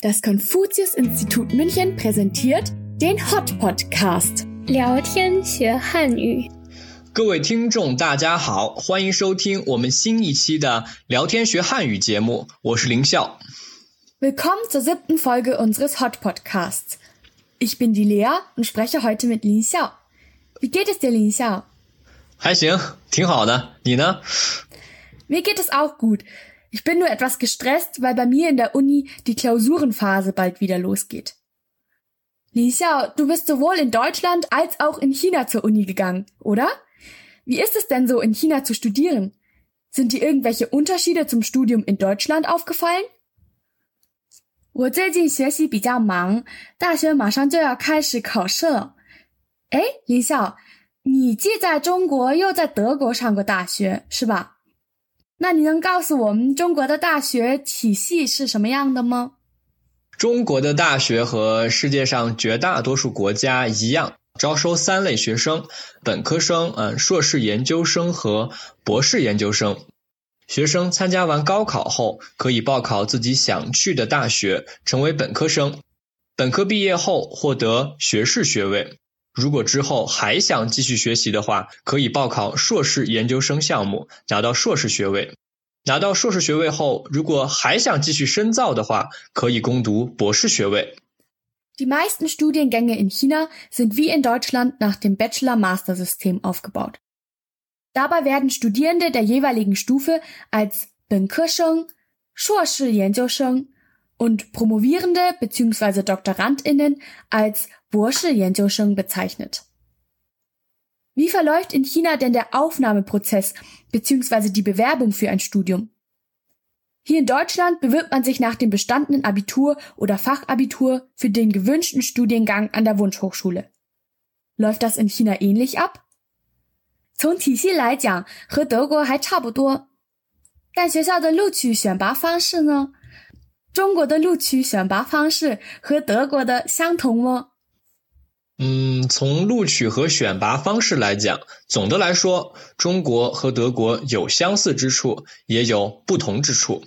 Das Konfuzius-Institut München präsentiert den Hot Podcast. 聊天学汉语，各位听众，大家好，欢迎收听我们新一期的聊天学汉语节目，我是林笑。 Willkommen zur siebten Folge unseres Hot Podcasts. Ich bin die Lea und spreche heute mit Lin Xiao. Wie geht es dir, Lin Xiao? 还行，挺好的。你呢？ Mir geht es auch gut. Ich bin nur etwas gestresst, weil bei mir in der Uni die Klausurenphase bald wieder losgeht. Lin Xiao, du bist sowohl in Deutschland als auch in China zur Uni gegangen, oder? Wie ist es denn so, in China zu studieren? Sind dir irgendwelche Unterschiede zum Studium in Deutschland aufgefallen? 我最近学习比较忙，大学马上就要开始考试了。哎，林笑，你既在中国又在德国上过大学，是吧？ 那你能告诉我们中国的大学体系是什么样的吗？中国的大学和世界上绝大多数国家一样，招收三类学生：本科生、嗯，硕士研究生和博士研究生。学生参加完高考后，可以报考自己想去的大学，成为本科生。本科毕业后获得学士学位。如果之后还想继续学习的话，可以报考硕士研究生项目，拿到硕士学位。拿到硕士学位后，如果还想继续深造的话，可以攻读博士学位。 Die meisten Studiengänge in China sind wie in Deutschland nach dem Bachelor-Master-System aufgebaut. Dabei werden Studierende der jeweiligen Stufe als 本科生、硕士研究生 und Promovierende bzw. DoktorandInnen als 博士研究生 bezeichnet. Wie verläuft in China denn der Aufnahmeprozess bzw. die Bewerbung für ein Studium? Hier in Deutschland bewirbt man sich nach dem bestandenen Abitur oder Fachabitur für den gewünschten Studiengang an der Wunschhochschule. Läuft das in China ähnlich ab? 从体系来讲，和德国还差不多。但学校的录取选拔方式呢？中国的录取选拔方式和德国的相同吗？ 嗯，从录取和选拔方式来讲，总的来说，中国和德国有相似之处，也有不同之处。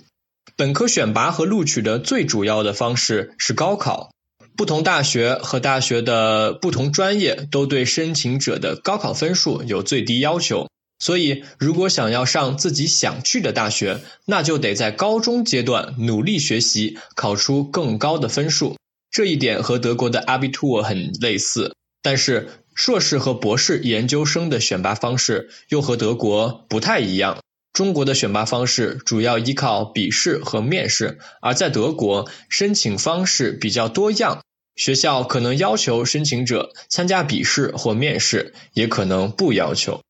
本科选拔和录取的最主要的方式是高考。不同大学和大学的不同专业都对申请者的高考分数有最低要求，所以如果想要上自己想去的大学，那就得在高中阶段努力学习，考出更高的分数。这一点和德国的 Abitur 很类似，但是硕士和博士研究生的选拔方式又和德国不太一样。中国的选拔方式主要依靠笔试和面试，而在德国，申请方式比较多样。学校可能要求申请者参加笔试或面试，也可能不要求。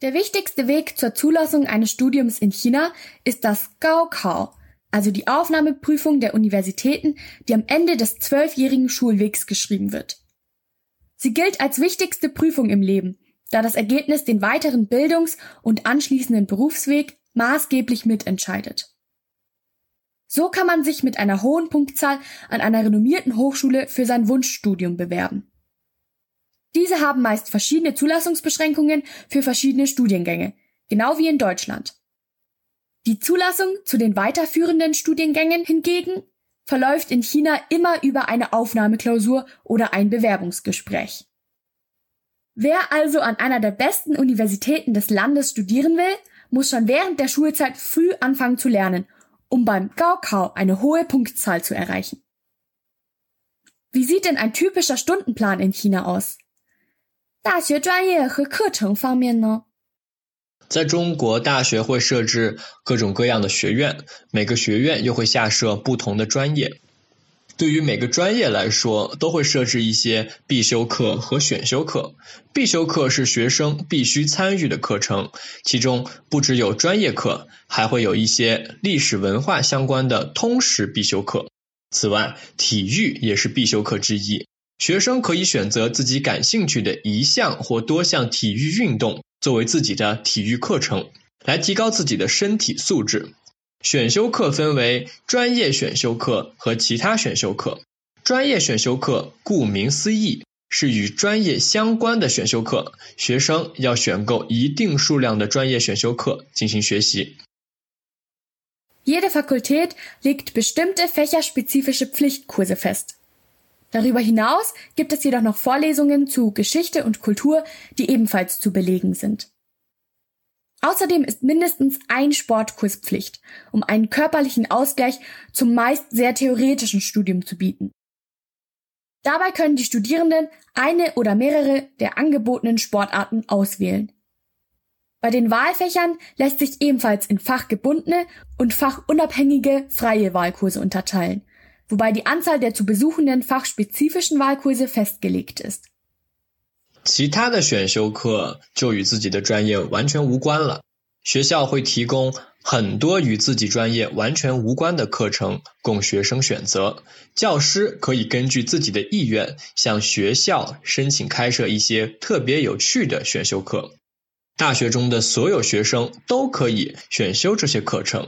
Der wichtigste Weg zur Zulassung eines Studiums in China ist das Gaokao, also die Aufnahmeprüfung der Universitäten, die am Ende des zwölfjährigen Schulwegs geschrieben wird. Sie gilt als wichtigste Prüfung im Leben, da das Ergebnis den weiteren Bildungs- und anschließenden Berufsweg maßgeblich mitentscheidet. So kann man sich mit einer hohen Punktzahl an einer renommierten Hochschule für sein Wunschstudium bewerben. Diese haben meist verschiedene Zulassungsbeschränkungen für verschiedene Studiengänge, genau wie in Deutschland. Die Zulassung zu den weiterführenden Studiengängen hingegen verläuft in China immer über eine Aufnahmeklausur oder ein Bewerbungsgespräch. Wer also an einer der besten Universitäten des Landes studieren will, muss schon während der Schulzeit früh anfangen zu lernen, um beim Gaokao eine hohe Punktzahl zu erreichen. Wie sieht denn ein typischer Stundenplan in China aus? 大学专业和课程方面呢？ 在中国，大学会设置各种各样的学院，每个学院又会下设不同的专业。对于每个专业来说，都会设置一些必修课和选修课。必修课是学生必须参与的课程，其中不只有专业课，还会有一些历史文化相关的通识必修课。此外，体育也是必修课之一。学生可以选择自己感兴趣的一项或多项体育运动作为自己的体育课程，来提高自己的身体素质。选修课分为专业选修课和其他选修课。专业选修课顾名思义是与专业相关的选修课，学生要选购一定数量的专业选修课进行学习。Jede Fakultät legt bestimmte fächerspezifische Pflichtkurse fest. Darüber hinaus gibt es jedoch noch Vorlesungen zu Geschichte und Kultur, die ebenfalls zu belegen sind. Außerdem ist mindestens ein Sportkurs Pflicht, um einen körperlichen Ausgleich zum meist sehr theoretischen Studium zu bieten. Dabei können die Studierenden eine oder mehrere der angebotenen Sportarten auswählen. Bei den Wahlfächern lässt sich ebenfalls in fachgebundene und fachunabhängige freie Wahlkurse unterteilen, wobei die Anzahl der zu besuchenden fachspezifischen Wahlkurse festgelegt ist. 其他的选修课就与自己的专业完全无关了。学校会提供很多与自己专业完全无关的课程供学生选择，教师可以根据自己的意愿向学校申请开设一些特别有趣的选修课。大学中的所有学生都可以选修这些课程。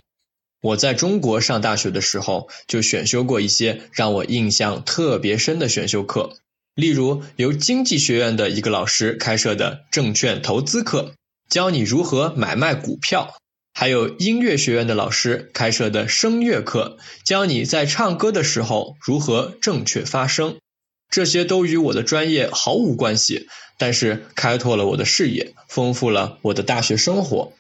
我在中国上大学的时候，就选修过一些让我印象特别深的选修课，例如由经济学院的一个老师开设的证券投资课，教你如何买卖股票；还有音乐学院的老师开设的声乐课，教你在唱歌的时候如何正确发声。这些都与我的专业毫无关系，但是开拓了我的视野，丰富了我的大学生活。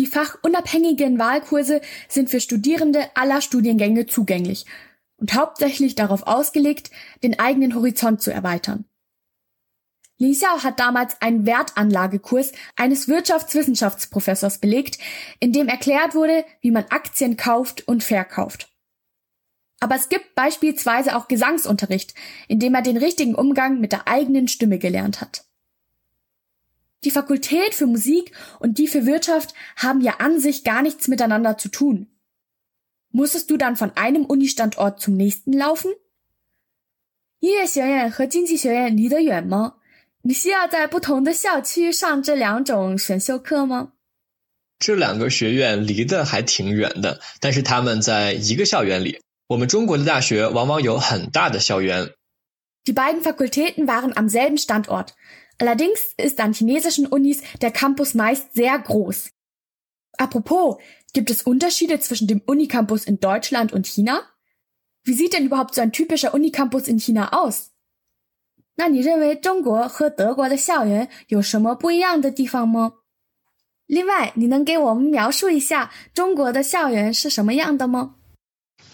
Die fachunabhängigen Wahlkurse sind für Studierende aller Studiengänge zugänglich und hauptsächlich darauf ausgelegt, den eigenen Horizont zu erweitern. Li hat damals einen Wertanlagekurs eines Wirtschaftswissenschaftsprofessors belegt, in dem erklärt wurde, wie man Aktien kauft und verkauft. Aber es gibt beispielsweise auch Gesangsunterricht, in dem er den richtigen Umgang mit der eigenen Stimme gelernt hat. Die Fakultät für Musik und die für Wirtschaft haben ja an sich gar nichts miteinander zu tun. Musstest du dann von einem Unistandort zum nächsten laufen? 音乐学院和经济学院离得远吗？你需要在不同的校区上这两种选修课吗？这两个学院离得还挺远的，但是他们在一个校园里。我们中国的大学往往有很大的校园。Die beiden Fakultäten waren am selben Standort. Allerdings ist an chinesischen Unis der Campus meist sehr groß. Apropos, gibt es Unterschiede zwischen dem Unicampus in Deutschland und China? Wie sieht denn überhaupt so ein typischer Unicampus in China aus? 那你认为中国和德国的校园有什么不一样的地方吗？另外，你能给我们描述一下中国的校园是什么样的吗？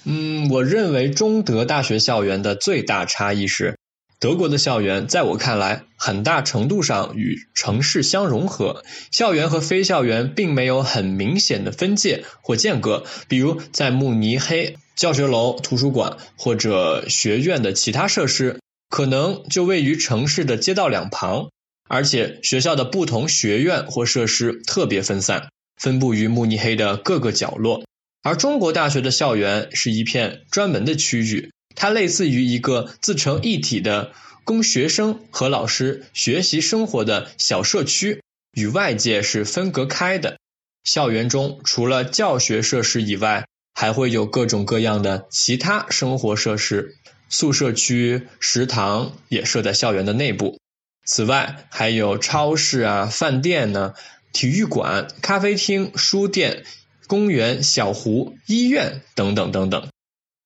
嗯，我认为中德大学校园的最大差异是。 德国的校园在我看来，很大程度上与城市相融合。校园和非校园并没有很明显的分界或间隔。比如，在慕尼黑，教学楼、图书馆或者学院的其他设施，可能就位于城市的街道两旁，而且学校的不同学院或设施特别分散，分布于慕尼黑的各个角落。而中国大学的校园是一片专门的区域。它类似于一个自成一体的供学生和老师学习生活的小社区，与外界是分隔开的。校园中除了教学设施以外，还会有各种各样的其他生活设施，宿舍区、食堂也设在校园的内部。此外，还有超市啊、饭店呢、体育馆、咖啡厅、书店、公园、小湖、医院等等等等。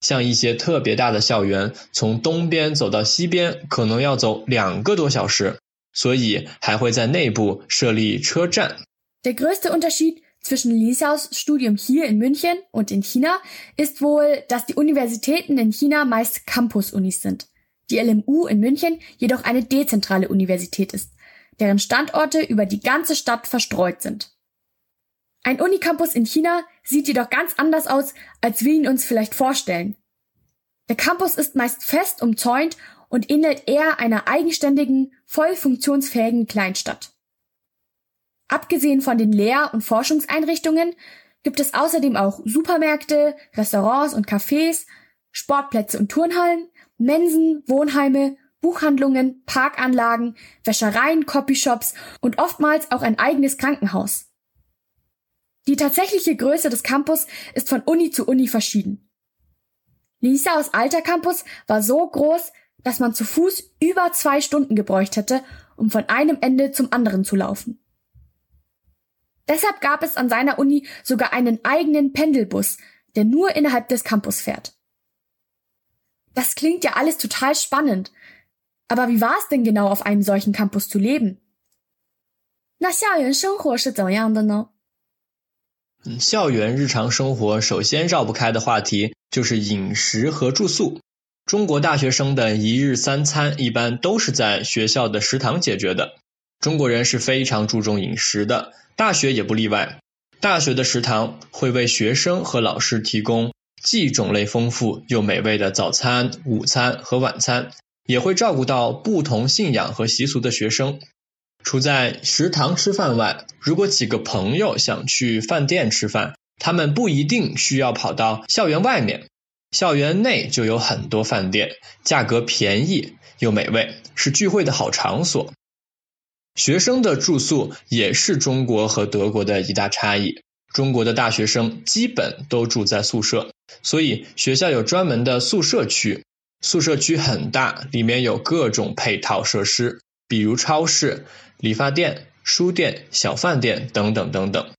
像一些特别大的校园，从东边走到西边可能要走两个多小时，所以还会在内部设立车站。Der größte Unterschied zwischen Lisaus Studium hier in München und in China ist wohl, dass die Universitäten in China meist Campus-Unis sind. Die LMU in München jedoch eine dezentrale Universität ist, deren Standorte über die ganze Stadt verstreut sind. Ein Unicampus in China sieht jedoch ganz anders aus, als wir ihn uns vielleicht vorstellen. Der Campus ist meist fest umzäunt und ähnelt eher einer eigenständigen, voll funktionsfähigen Kleinstadt. Abgesehen von den Lehr- und Forschungseinrichtungen gibt es außerdem auch Supermärkte, Restaurants und Cafés, Sportplätze und Turnhallen, Mensen, Wohnheime, Buchhandlungen, Parkanlagen, Wäschereien, Copyshops und oftmals auch ein eigenes Krankenhaus. Die tatsächliche Größe des Campus ist von Uni zu Uni verschieden. Lisaos alter Campus war so groß, dass man zu Fuß über zwei Stunden gebräucht hätte, um von einem Ende zum anderen zu laufen. Deshalb gab es an seiner Uni sogar einen eigenen Pendelbus, der nur innerhalb des Campus fährt. Das klingt ja alles total spannend. Aber wie war es denn genau, auf einem solchen Campus zu leben? 那校园生活是怎样的呢？ 校园日常生活首先绕不开的话题就是饮食和住宿。中国大学生的一日三餐一般都是在学校的食堂解决的。中国人是非常注重饮食的，大学也不例外。大学的食堂会为学生和老师提供既种类丰富又美味的早餐、午餐和晚餐，也会照顾到不同信仰和习俗的学生。除在食堂吃饭外，如果几个朋友想去饭店吃饭，他们不一定需要跑到校园外面，校园内就有很多饭店，价格便宜又美味，是聚会的好场所。学生的住宿也是中国和德国的一大差异。中国的大学生基本都住在宿舍，所以学校有专门的宿舍区，宿舍区很大，里面有各种配套设施，比如超市。理发店、书店、小饭店等等等等，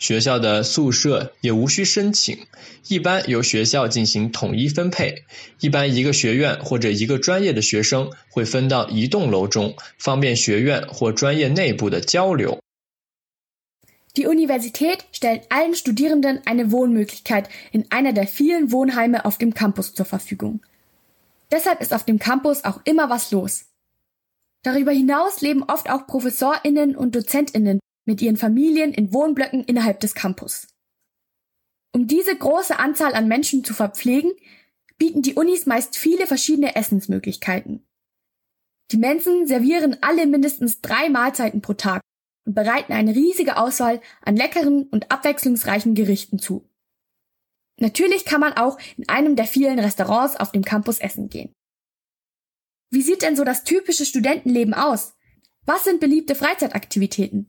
学校的宿舍也无需申请，一般由学校进行统一分配。一般一个学院或者一个专业的学生会分到一栋楼中，方便学院或专业内部的交流。Die Universität stellt allen Studierenden eine Wohnmöglichkeit in einer der vielen Wohnheime auf dem Campus zur Verfügung. Deshalb ist auf dem Campus auch immer was los. Darüber hinaus leben oft auch Professorinnen und Dozentinnen mit ihren Familien in Wohnblöcken innerhalb des Campus. Um diese große Anzahl an Menschen zu verpflegen, bieten die Unis meist viele verschiedene Essensmöglichkeiten. Die Mensen servieren alle mindestens drei Mahlzeiten pro Tag und bereiten eine riesige Auswahl an leckeren und abwechslungsreichen Gerichten zu. Natürlich kann man auch in einem der vielen Restaurants auf dem Campus essen gehen. Wie sieht denn so das typische Studentenleben aus? Was sind beliebte Freizeitaktivitäten?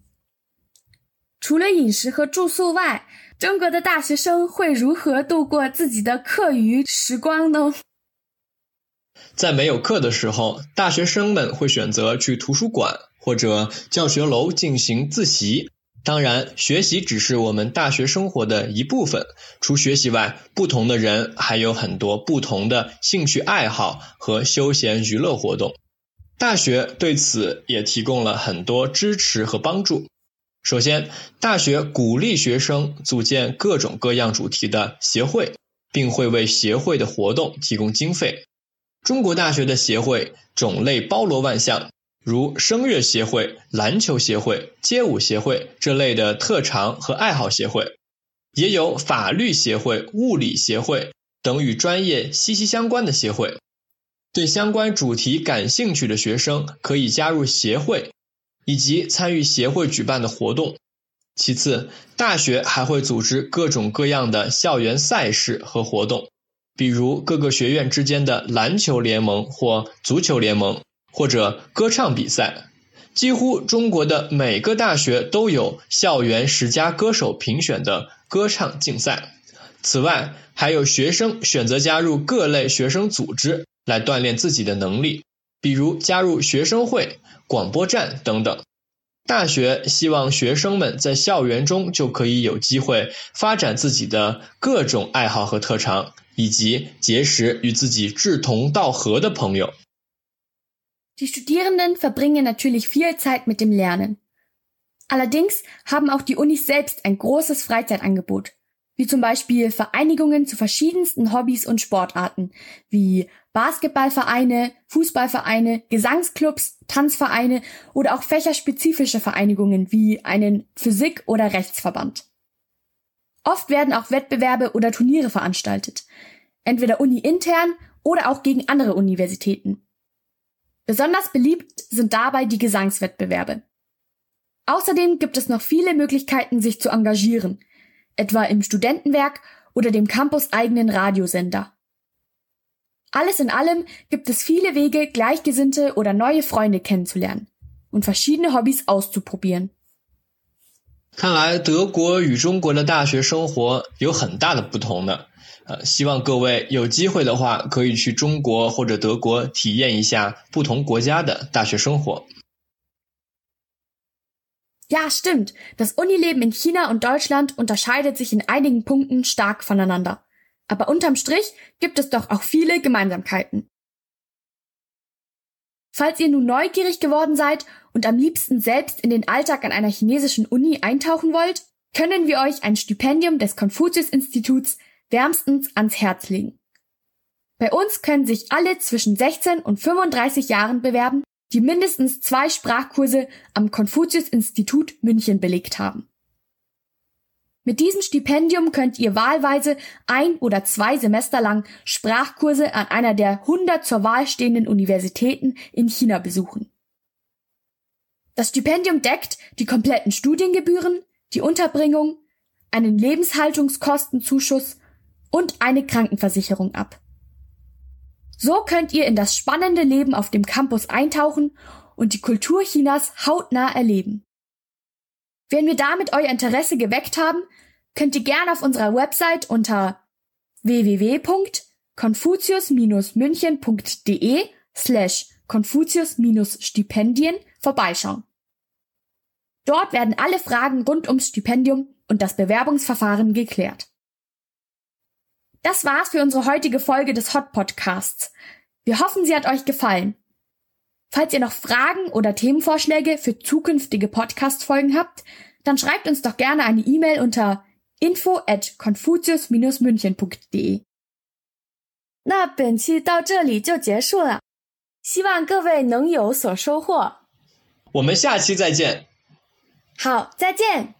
除了饮食和住宿外，中国的大学生会如何度过自己的课余时光呢？在没有课的时候，大学生们会选择去图书馆或者教学楼进行自习。 当然，学习只是我们大学生活的一部分。除学习外，不同的人还有很多不同的兴趣爱好和休闲娱乐活动。大学对此也提供了很多支持和帮助。首先，大学鼓励学生组建各种各样主题的协会，并会为协会的活动提供经费。中国大学的协会种类包罗万象。如声乐协会、篮球协会、街舞协会这类的特长和爱好协会，也有法律协会、物理协会等与专业息息相关的协会。对相关主题感兴趣的学生可以加入协会，以及参与协会举办的活动。其次，大学还会组织各种各样的校园赛事和活动，比如各个学院之间的篮球联盟或足球联盟。或者歌唱比赛，几乎中国的每个大学都有校园十佳歌手评选的歌唱竞赛。此外，还有学生选择加入各类学生组织来锻炼自己的能力，比如加入学生会、广播站等等。大学希望学生们在校园中就可以有机会发展自己的各种爱好和特长，以及结识与自己志同道合的朋友。Die Studierenden verbringen natürlich viel Zeit mit dem Lernen. Allerdings haben auch die Unis selbst ein großes Freizeitangebot, wie zum Beispiel Vereinigungen zu verschiedensten Hobbys und Sportarten, wie Basketballvereine, Fußballvereine, Gesangsclubs, Tanzvereine oder auch fächerspezifische Vereinigungen wie einen Physik- oder Rechtsverband. Oft werden auch Wettbewerbe oder Turniere veranstaltet, entweder uni-intern oder auch gegen andere Universitäten. Besonders beliebt sind dabei die Gesangswettbewerbe. Außerdem gibt es noch viele Möglichkeiten, sich zu engagieren, etwa im Studentenwerk oder dem campuseigenen Radiosender. Alles in allem gibt es viele Wege, Gleichgesinnte oder neue Freunde kennenzulernen und verschiedene Hobbys auszuprobieren. 看来德国与中国的大学生活有很大的不同呢。呃，希望各位有机会的话，可以去中国或者德国体验一下不同国家的大学生活。 Ja, stimmt. Das Unileben in China und Deutschland unterscheidet sich in einigen Punkten stark voneinander. Aber unterm Strich gibt es doch auch viele Gemeinsamkeiten. Falls ihr nun neugierig geworden seid und am liebsten selbst in den Alltag an einer chinesischen Uni eintauchen wollt, können wir euch ein Stipendium des Konfuzius-Instituts wärmstens ans Herz legen. Bei uns können sich alle zwischen 16 und 35 Jahren bewerben, die mindestens zwei Sprachkurse am Konfuzius-Institut München belegt haben. Mit diesem Stipendium könnt ihr wahlweise ein oder zwei Semester lang Sprachkurse an einer der 100 zur Wahl stehenden Universitäten in China besuchen. Das Stipendium deckt die kompletten Studiengebühren, die Unterbringung, einen Lebenshaltungskostenzuschuss und eine Krankenversicherung ab. So könnt ihr in das spannende Leben auf dem Campus eintauchen und die Kultur Chinas hautnah erleben. Wenn wir damit euer Interesse geweckt haben, könnt ihr gerne auf unserer Website unter www.confucius-münchen.de slash Confucius-Stipendien vorbeischauen. Dort werden alle Fragen rund ums Stipendium und das Bewerbungsverfahren geklärt. Das war's für unsere heutige Folge des Hot Podcasts. Wir hoffen, sie hat euch gefallen. Falls ihr noch Fragen oder Themenvorschläge für zukünftige Podcast-Folgen habt, dann schreibt uns doch gerne eine E-Mail unter info at confucius-münchen.de。那本期到这里就结束了，希望各位能有所收获。 我们下期再见。好，再见。